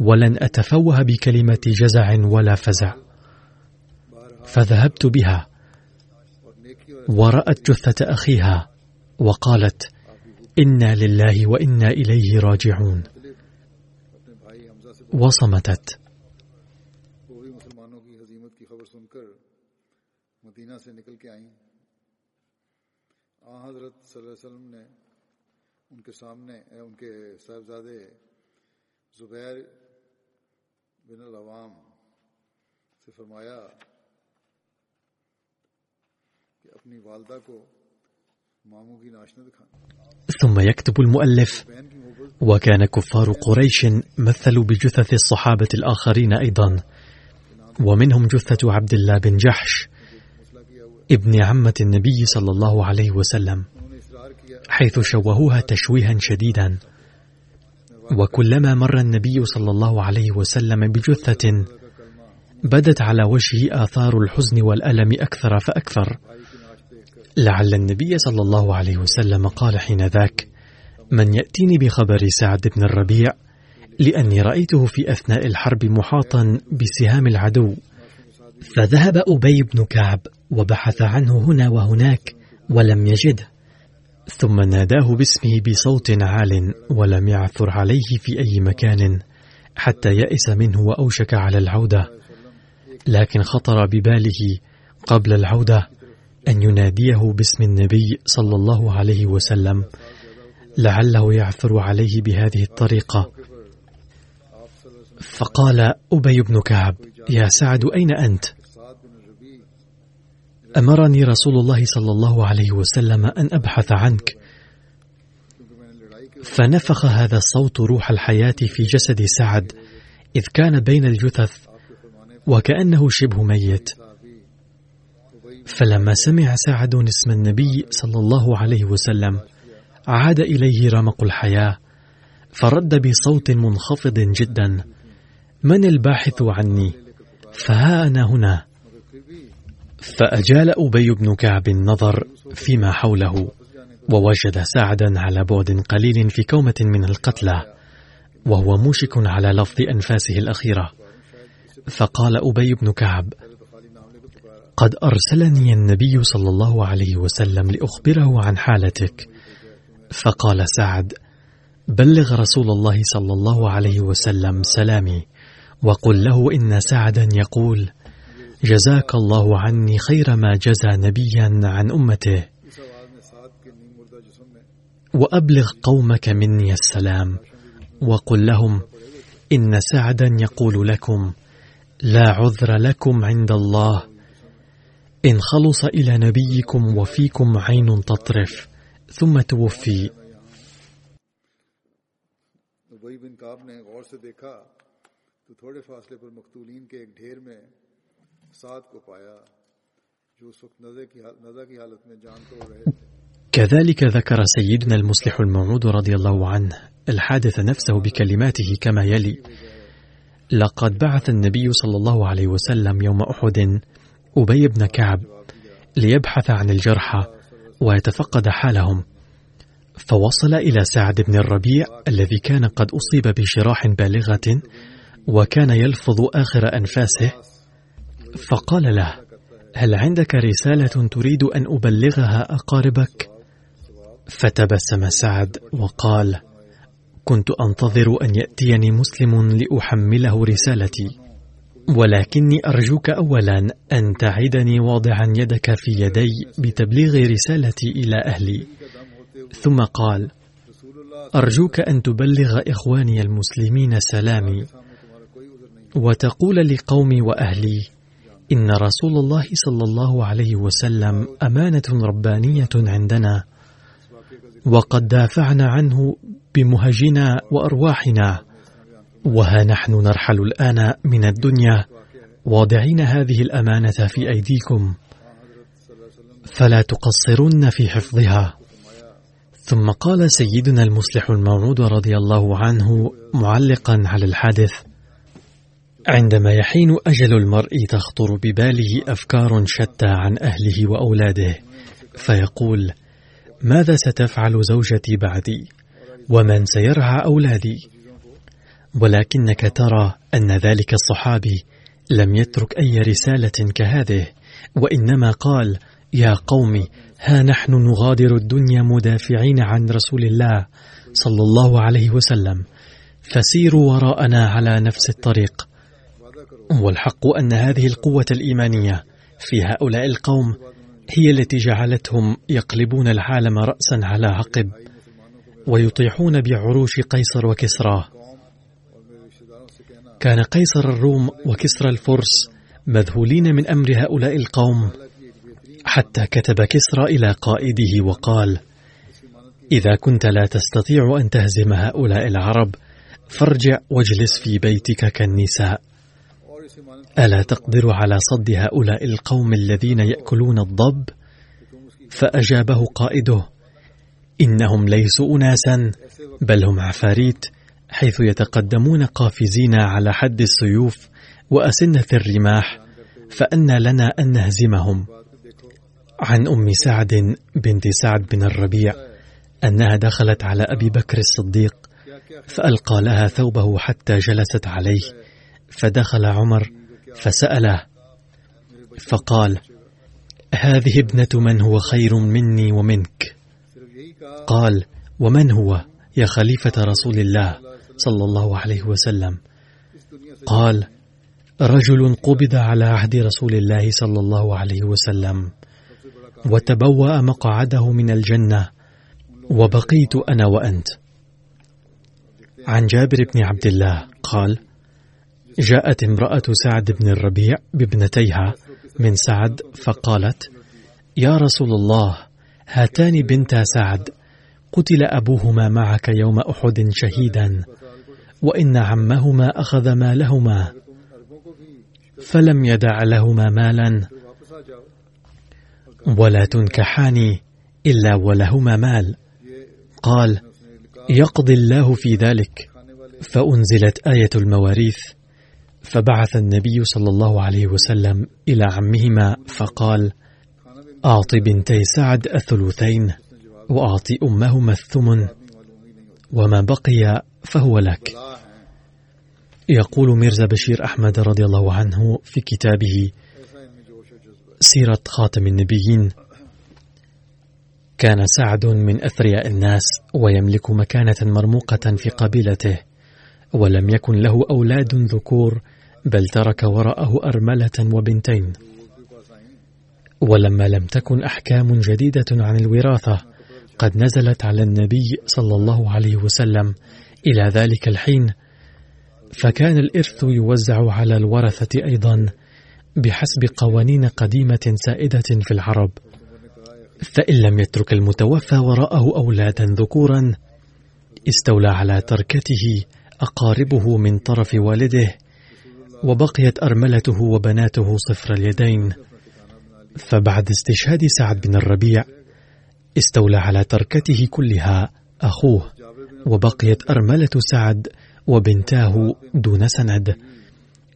ولن أتفوه بكلمة جزع ولا فزع. فذهبت بها ورأت جثة أخيها وقالت إنا لله وإنا إليه راجعون وصمتت فرمایا کہ اپنی والدہ کو ثم يكتب المؤلف وكان كفار قريش مثلوا بجثث الصحابة الآخرين أيضا ومنهم جثة عبد الله بن جحش ابن عمة النبي صلى الله عليه وسلم حيث شوهوها تشويها شديدا. وكلما مر النبي صلى الله عليه وسلم بجثة بدت على وجهه آثار الحزن والألم أكثر فأكثر. لعل النبي صلى الله عليه وسلم قال حين ذاك من يأتيني بخبر سعد بن الربيع لأني رأيته في أثناء الحرب محاطا بسهام العدو فذهب أبي بن كعب وبحث عنه هنا وهناك ولم يجده ثم ناداه باسمه بصوت عال ولم يعثر عليه في أي مكان حتى يأس منه وأوشك على العودة لكن خطر بباله قبل العودة أن يناديه باسم النبي صلى الله عليه وسلم لعله يعثر عليه بهذه الطريقة. فقال أبي بن كعب يا سعد أين أنت؟ أمرني رسول الله صلى الله عليه وسلم أن أبحث عنك. فنفخ هذا الصوت روح الحياة في جسد سعد إذ كان بين الجثث وكأنه شبه ميت. فلما سمع سعد اسم النبي صلى الله عليه وسلم عاد إليه رمق الحياة فرد بصوت منخفض جدا من الباحث عني؟ فها أنا هنا. فأجال أبي بن كعب النظر فيما حوله ووجد سعدا على بعد قليل في كومة من القتلى وهو موشك على لفظ أنفاسه الأخيرة. فقال أبي بن كعب قد أرسلني النبي صلى الله عليه وسلم لأخبره عن حالتك. فقال سعد بلغ رسول الله صلى الله عليه وسلم سلامي وقل له إن سعدا يقول جزاك الله عني خير ما جزى نبيا عن أمته. وأبلغ قومك مني السلام وقل لهم إن سعدا يقول لكم لا عذر لكم عند الله إن خلص إلى نبيكم وفيكم عين تطرف ثم توفي. كذلك ذكر سيدنا المصلح الموعود رضي الله عنه الحادث نفسه بكلماته كما يلي لقد بعث النبي صلى الله عليه وسلم يوم أحد أبي بن كعب ليبحث عن الجرحى ويتفقد حالهم فوصل إلى سعد بن الربيع الذي كان قد أصيب بجراح بالغة وكان يلفظ آخر أنفاسه فقال له هل عندك رسالة تريد أن أبلغها أقاربك؟ فتبسم سعد وقال كنت أنتظر أن يأتيني مسلم لأحمله رسالتي ولكني أرجوك أولا أن تعدني واضعا يدك في يدي بتبليغ رسالتي إلى أهلي. ثم قال أرجوك أن تبلغ إخواني المسلمين سلامي وتقول لقومي وأهلي إن رسول الله صلى الله عليه وسلم أمانة ربانية عندنا وقد دافعنا عنه بمهجنا وأرواحنا. وها نحن نرحل الآن من الدنيا. واضعين هذه الأمانة في أيديكم. فلا تقصرن في حفظها. ثم قال سيدنا المصلح الموعود رضي الله عنه معلقا على الحادث. عندما يحين أجل المرء تخطر بباله أفكار شتى عن أهله وأولاده فيقول ماذا ستفعل زوجتي بعدي؟ ومن سيرعى أولادي؟ ولكنك ترى أن ذلك الصحابي لم يترك أي رسالة كهذه وإنما قال يا قوم ها نحن نغادر الدنيا مدافعين عن رسول الله صلى الله عليه وسلم فسيروا وراءنا على نفس الطريق. والحق أن هذه القوة الإيمانية في هؤلاء القوم هي التي جعلتهم يقلبون العالم رأسا على عقب ويطيحون بعروش قيصر وكسرى. كان قيصر الروم وكسرى الفرس مذهولين من أمر هؤلاء القوم حتى كتب كسرى إلى قائده وقال إذا كنت لا تستطيع أن تهزم هؤلاء العرب فارجع واجلس في بيتك كالنساء. ألا تقدر على صد هؤلاء القوم الذين يأكلون الضب؟ فأجابه قائده إنهم ليسوا اناسا بل هم عفاريت حيث يتقدمون قافزين على حد السيوف واسنه الرماح فأن لنا أن نهزمهم. عن أم سعد بنت سعد بن الربيع أنها دخلت على أبي بكر الصديق فألقى لها ثوبه حتى جلست عليه فدخل عمر فسأله فقال هذه ابنة من هو خير مني ومنك؟ قال ومن هو يا خليفة رسول الله؟ صلى الله عليه وسلم. قال رجل قبض على عهد رسول الله صلى الله عليه وسلم وتبوأ مقعده من الجنة وبقيت أنا وأنت. عن جابر بن عبد الله قال جاءت امرأة سعد بن الربيع بابنتيها من سعد فقالت يا رسول الله هاتان بنتا سعد قتل أبوهما معك يوم أحد شهيدا وإن عمهما أخذ مالهما فلم يدع لهما مالا. ولا تنكحان إلا ولهما مال. قال يقضي الله في ذلك. فأنزلت آية المواريث. فبعث النبي صلى الله عليه وسلم إلى عمهما فقال أعط بنتي سعد الثلثين وأعط أمهما الثمن. وما بقي فهو لك. يقول ميرزا بشير أحمد رضي الله عنه في كتابه سيرة خاتم النبيين كان سعد من أثرياء الناس ويملك مكانة مرموقة في قبيلته ولم يكن له أولاد ذكور بل ترك وراءه أرملة وبنتين. ولما لم تكن أحكام جديدة عن الوراثة قد نزلت على النبي صلى الله عليه وسلم. إلى ذلك الحين فكان الإرث يوزع على الورثة أيضا بحسب قوانين قديمة سائدة في العرب. فإن لم يترك المتوفى وراءه أولادا ذكورا استولى على تركته أقاربه من طرف والده وبقيت أرملته وبناته صفر اليدين. فبعد استشهاد سعد بن الربيع استولى على تركته كلها أخوه وبقيت أرملة سعد وبنتاه دون سند.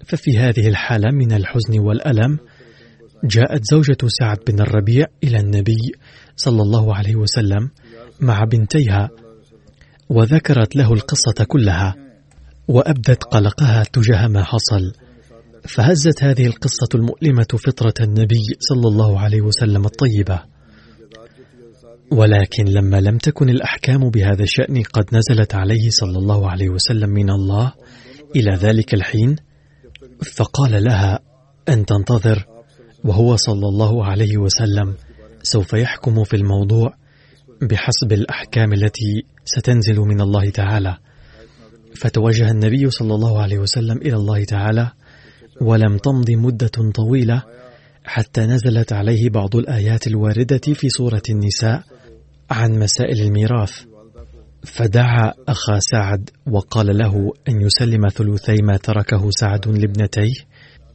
ففي هذه الحالة من الحزن والألم جاءت زوجة سعد بن الربيع إلى النبي صلى الله عليه وسلم مع بنتيها وذكرت له القصة كلها وأبدت قلقها تجاه ما حصل. فهزت هذه القصة المؤلمة فطرة النبي صلى الله عليه وسلم الطيبة. ولكن لما لم تكن الأحكام بهذا الشأن قد نزلت عليه صلى الله عليه وسلم من الله إلى ذلك الحين فقال لها أن تنتظر وهو صلى الله عليه وسلم سوف يحكم في الموضوع بحسب الأحكام التي ستنزل من الله تعالى. فتوجه النبي صلى الله عليه وسلم إلى الله تعالى ولم تمض مدة طويلة حتى نزلت عليه بعض الآيات الواردة في سورة النساء عن مسائل الميراث. فدعا أخا سعد وقال له أن يسلم ثلثي ما تركه سعد لابنتيه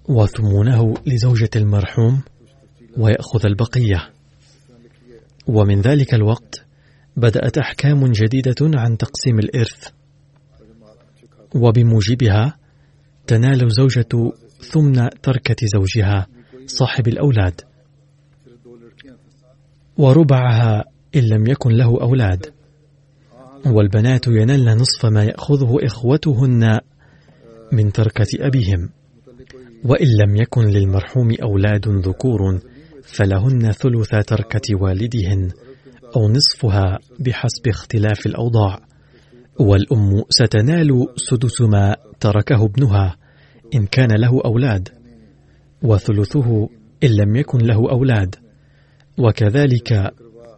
وثمونه لزوجة المرحوم ويأخذ البقية. ومن ذلك الوقت بدأت أحكام جديدة عن تقسيم الإرث وبموجبها تنال زوجة ثمن تركة زوجها صاحب الأولاد. وربعها إن لم يكن له أولاد. والبنات ينلن نصف ما يأخذه إخوتهن من تركة أبيهم. وإن لم يكن للمرحوم أولاد ذكور فلهن ثلث تركة والدهن أو نصفها بحسب اختلاف الأوضاع. والأم ستنال سدس ما تركه ابنها إن كان له أولاد. وثلثه إن لم يكن له أولاد. وكذلك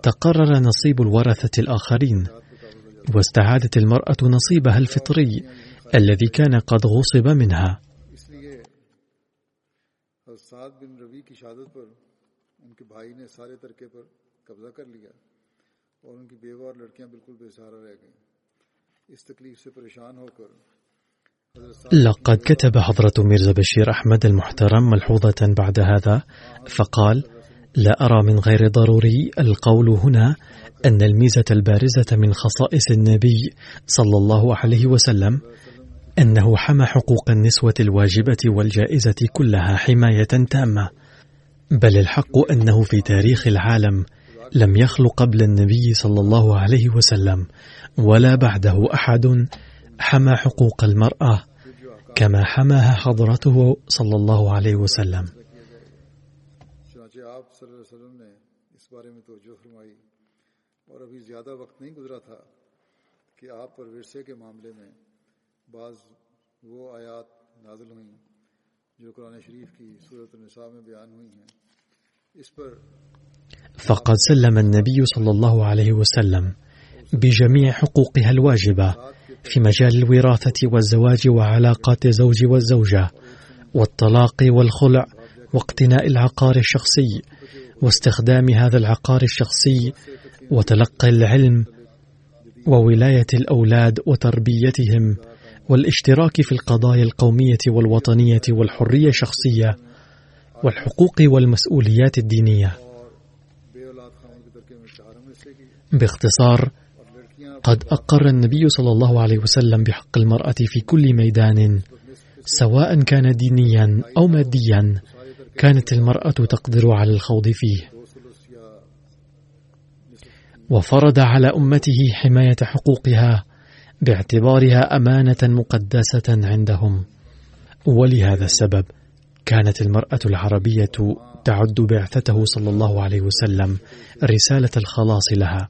تقرر نصيب الورثة الآخرين واستعادت المرأة نصيبها الفطري الذي كان قد غصب منها. اور ان کی بیوہ اور لڑکیاں بالکل بے سہارا رہ گئیں۔ اس تکلیف سے پریشان ہو کر لقد كتب حضرة ميرزا بشير أحمد المحترم ملحوظة بعد هذا فقال لا أرى من غير الضروري القول هنا أن الميزة البارزة من خصائص النبي صلى الله عليه وسلم أنه حمى حقوق النسوة الواجبة والجائزة كلها حماية تامة بل الحق أنه في تاريخ العالم لم يخل قبل النبي صلى الله عليه وسلم ولا بعده أحد حمى حقوق المرأة كما حماها حضرته صلى الله عليه وسلم اور ابھی زیادہ وقت نہیں گزرا تھا کہ آپ پر ورثے کے معاملے میں بعض وہ آیات نازل ہوئیں جو قرآن شریف کی صورت النساء میں بیان ہوئی ہیں اس پر فقد سلم النبي صلى الله عليه وسلم بجميع حقوقها الواجبة في مجال الوراثة والزواج وعلاقات الزوج والزوجة والطلاق والخلع واقتناء العقار الشخصي واستخدام هذا العقار الشخصي وتلقي العلم وولاية الأولاد وتربيتهم والاشتراك في القضايا القومية والوطنية والحرية الشخصية والحقوق والمسؤوليات الدينية. باختصار قد أقر النبي صلى الله عليه وسلم بحق المرأة في كل ميدان سواء كان دينيا أو ماديا كانت المرأة تقدر على الخوض فيه. وفرض على أمته حماية حقوقها باعتبارها أمانة مقدسة عندهم. ولهذا السبب كانت المرأة العربية تعد بعثته صلى الله عليه وسلم رسالة الخلاص لها.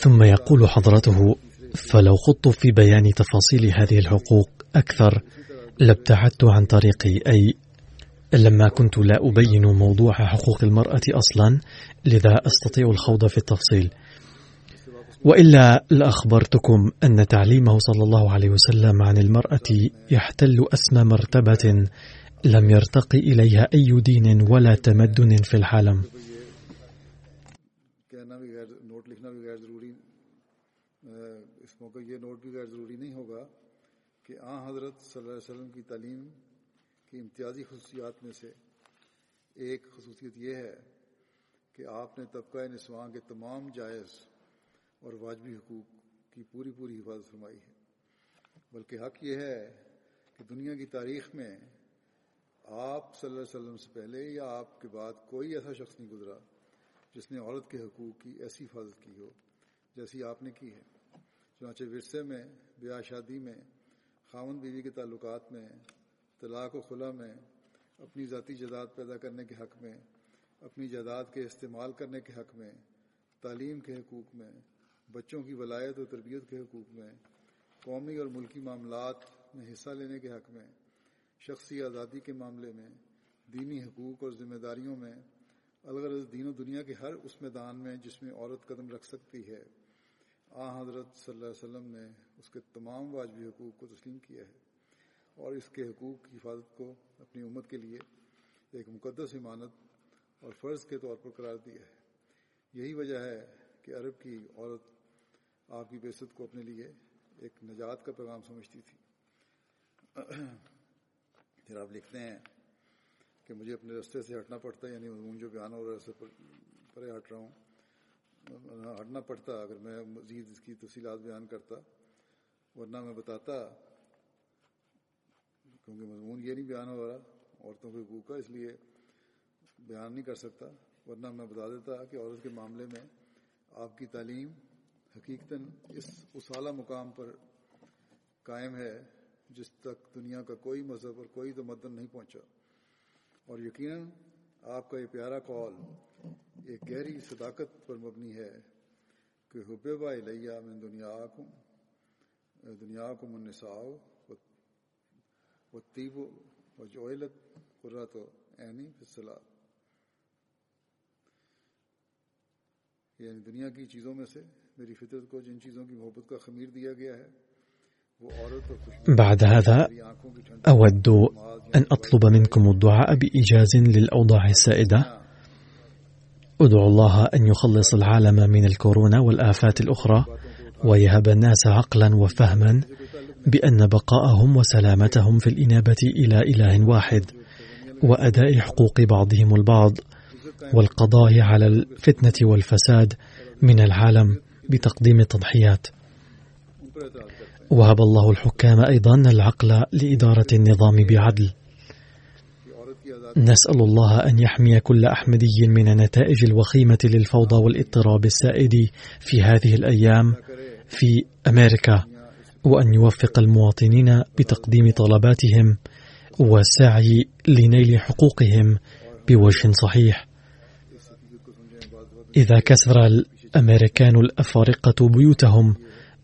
ثم يقول حضرته فلو خضت في بيان تفاصيل هذه الحقوق أكثر لابتعدت عن طريقي. أي لما كنت لا أبين موضوع حقوق المرأة أصلا لذا أستطيع الخوض في التفصيل. وإلا لأخبرتكم أن تعليمه صلى الله عليه وسلم عن المرأة يحتل أسمى مرتبة لم يرتقي إليها أي دين ولا تمدن في العالم. ایک خصوصیت یہ ہے کہ آپ نے طبقہ نسواں کے تمام جائز اور واجبی حقوق کی پوری پوری حفاظت فرمائی ہے۔ بلکہ حق یہ ہے کہ دنیا کی تاریخ میں آپ صلی اللہ علیہ وسلم سے پہلے یا آپ کے بعد کوئی ایسا شخص نہیں گزرا جس نے عورت کے حقوق کی ایسی حفاظت کی ہو جیسی آپ نے کی ہے۔ چنانچہ ورثے میں، بیاہ شادی میں خاون بیوی کے تعلقات میں، طلاق و خلا میں، اپنی ذاتی جائیداد پیدا کرنے کے حق میں، اپنی جائیداد کے استعمال کرنے کے حق میں، تعلیم کے حقوق میں بچوں کی ولایت و تربیت کے حقوق میں، قومی اور ملکی معاملات میں حصہ لینے کے حق میں، شخصی آزادی کے معاملے میں، دینی حقوق اور ذمہ داریوں میں، الغرض دین و دنیا کے ہر اس میدان میں جس میں عورت قدم رکھ سکتی ہے۔ آ، حضرت صلی اللہ علیہ وسلم نے اس کے تمام واجبی حقوق کو تسلیم کیا ہے اور اس کے حقوق کی حفاظت کو اپنی امت کے لیے ایک مقدس امانت اور فرض کے طور پر قرار دیا ہے۔ یہی وجہ ہے کہ عرب کی عورت آپ کی بعثت کو اپنے لیے ایک نجات کا پیغام سمجھتی تھی۔ پھر آپ لکھتے ہیں کہ مجھے اپنے رستے سے ہٹنا پڑتا ہے یعنی مضمون جو بیان ہو رہا ہے پرے ہٹ رہا ہوں۔ ہٹنا پڑتا اگر میں مزید اس کی تفصیلات بیان کرتا، ورنہ میں بتاتا کیونکہ مضمون یہ نہیں بیان ہو رہا، عورتوں کے حقوق کا اس لیے بیان نہیں کر سکتا، ورنہ میں بتا دیتا کہ عورت کے معاملے میں آپ کی تعلیم حقیقتاً اس اس اعلیٰ مقام پر قائم ہے جس تک دنیا کا کوئی مذہب اور کوئی تمدن نہیں پہنچا۔ اور یقیناً آپ کا یہ پیارا قول ایک گہری صداقت پر مبنی ہے کہ حبب إلي من دنياكم دنیا کو منساؤ و تیب و جوہلت قرۃ و عینی فصلات یعنی دنیا کی چیزوں میں سے بعد هذا أود أن أطلب منكم الدعاء بإيجاز للأوضاع السائدة. أدعو الله أن يخلص العالم من الكورونا والآفات الأخرى ويهب الناس عقلا وفهما بأن بقاءهم وسلامتهم في الإنابة إلى إله واحد وأداء حقوق بعضهم البعض والقضاء على الفتنة والفساد من العالم. بتقديم التضحيات. وهب الله الحكام أيضا العقل لإدارة النظام بعدل. نسأل الله أن يحمي كل أحمدي من النتائج الوخيمة للفوضى والاضطراب السائد في هذه الأيام في أمريكا وأن يوفق المواطنين بتقديم طلباتهم والسعي لنيل حقوقهم بوجه صحيح. إذا كسر الأمريكان الأفارقة بيوتهم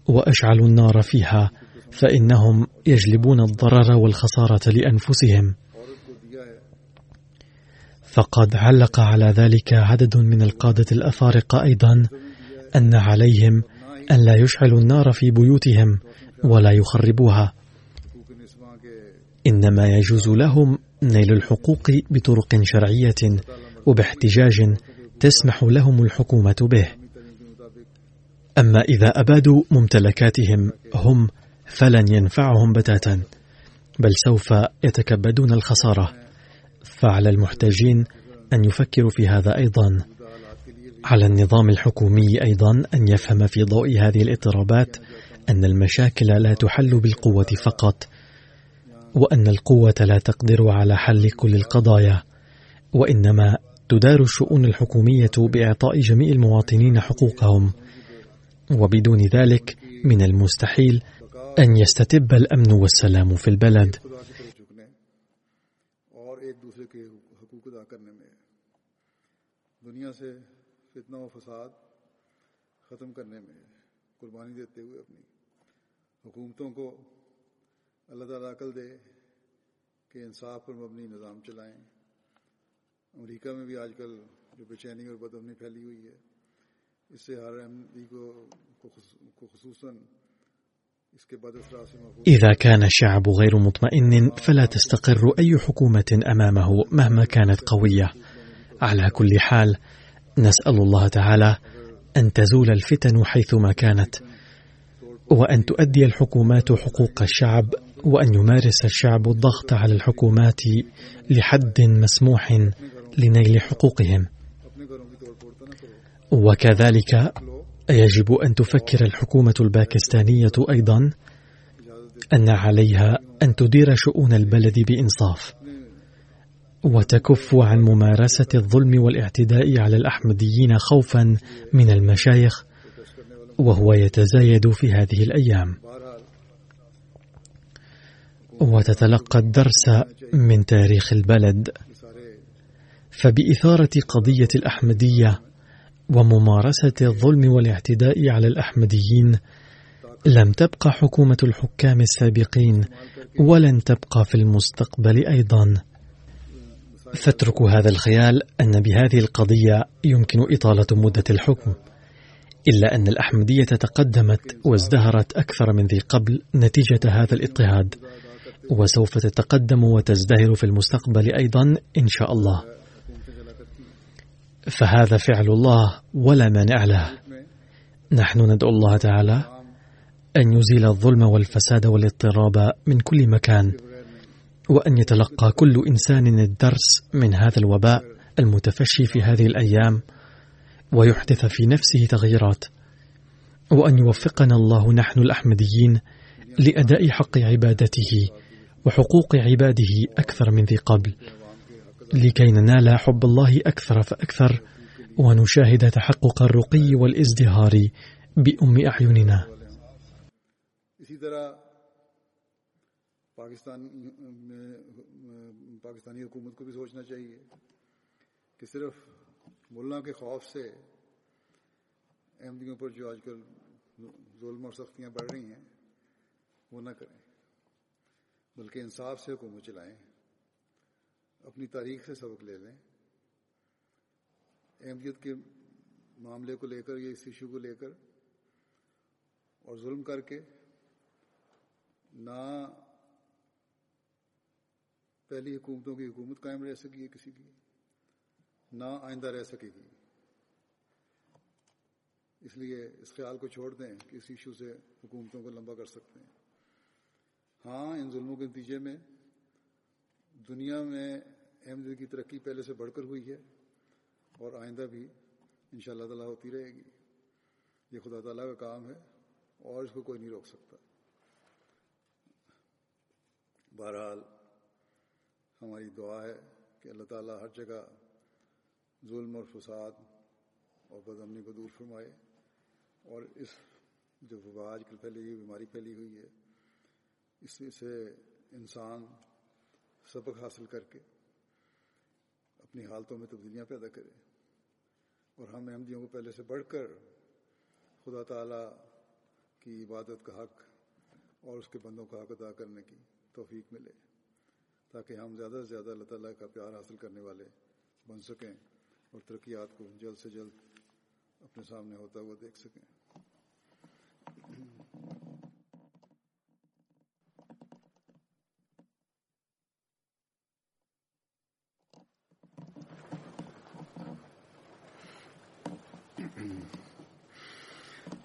وأشعلوا النار فيها فإنهم يجلبون الضرر والخسارة لأنفسهم. فقد علق على ذلك عدد من القادة الأفارقة أيضا أن عليهم أن لا يشعلوا النار في بيوتهم ولا يخربوها. إنما يجوز لهم نيل الحقوق بطرق شرعية وباحتجاج تسمح لهم الحكومة به. أما إذا أبادوا ممتلكاتهم هم فلن ينفعهم بتاتا بل سوف يتكبدون الخسارة. فعلى المحتاجين أن يفكروا في هذا أيضا. على النظام الحكومي أيضا أن يفهم في ضوء هذه الاضطرابات أن المشاكل لا تحل بالقوة فقط وأن القوة لا تقدر على حل كل القضايا وإنما تدار الشؤون الحكومية بإعطاء جميع المواطنين حقوقهم. وبدون ذلك من المستحيل أن يستتب الأمن والسلام في البلد. اللہ تعالیٰ عقل دے کہ انصاف پر مبنی نظام چلائیں۔ امریکہ میں بھی آج کل جو بے چینی اور پھیلی ہوئی ہے۔ إذا كان الشعب غير مطمئن فلا تستقر أي حكومة أمامه مهما كانت قوية. على كل حال نسأل الله تعالى أن تزول الفتن حيثما كانت وأن تؤدي الحكومات حقوق الشعب وأن يمارس الشعب الضغط على الحكومات لحد مسموح لنيل حقوقهم. وكذلك يجب أن تفكر الحكومة الباكستانية أيضا أن عليها أن تدير شؤون البلد بإنصاف وتكف عن ممارسة الظلم والاعتداء على الأحمديين خوفا من المشايخ وهو يتزايد في هذه الأيام. وتتلقى الدرس من تاريخ البلد. فبإثارة قضية الأحمدية وممارسة الظلم والاعتداء على الأحمديين لم تبقى حكومة الحكام السابقين ولن تبقى في المستقبل أيضا. فاتركوا هذا الخيال أن بهذه القضية يمكن إطالة مدة الحكم إلا أن الأحمدية تقدمت وازدهرت أكثر من ذي قبل نتيجة هذا الاضطهاد وسوف تتقدم وتزدهر في المستقبل أيضا إن شاء الله. فهذا فعل الله ولا مانع له. نحن ندعو الله تعالى أن يزيل الظلم والفساد والاضطراب من كل مكان وأن يتلقى كل إنسان الدرس من هذا الوباء المتفشي في هذه الأيام ويحدث في نفسه تغييرات وأن يوفقنا الله نحن الأحمديين لأداء حق عبادته وحقوق عباده أكثر من ذي قبل. لكي ننال حب الله أكثر فأكثر ونشاهد تحقق الرقي والازدهار بأم أعيننا. احمدیوں پر جو آج کل ظلم اور سختیاں بڑھ رہی ہیں وہ نہ کریں بلکہ انصاف سے حکومت چلائیں۔ اپنی تاریخ سے سبق لے لیں۔ احمدیت کے معاملے کو لے کر یا اس ایشو کو لے کر اور ظلم کر کے نہ پہلی حکومتوں کی حکومت قائم رہ سکی ہے کسی کی، نہ آئندہ رہ سکے گی۔ اس لیے اس خیال کو چھوڑ دیں کہ اس ایشو سے حکومتوں کو لمبا کر سکتے ہیں۔ ہاں ان ظلموں کے نتیجے میں دنیا میں احمدیت کی ترقی پہلے سے بڑھ کر ہوئی ہے اور آئندہ بھی ان شاء اللہ تعالیٰ ہوتی رہے گی۔ یہ خدا تعالیٰ کا کام ہے اور اس کو کوئی نہیں روک سکتا۔ بہرحال ہماری دعا ہے کہ اللہ تعالیٰ ہر جگہ ظلم اور فساد اور بدامنی کو دور فرمائے اور اس جو وبا آج کل پھیلی ہوئی بیماری پھیلی ہوئی ہے، اس سے انسان سبق حاصل کر کے اپنی حالتوں میں تبدیلیاں پیدا کرے اور ہم احمدیوں کو پہلے سے بڑھ کر خدا تعالیٰ کی عبادت کا حق اور اس کے بندوں کا حق ادا کرنے کی توفیق ملے، تاکہ ہم زیادہ سے زیادہ اللہ تعالیٰ کا پیار حاصل کرنے والے بن سکیں اور ترقیات کو جلد سے جلد اپنے سامنے ہوتا ہوا دیکھ سکیں۔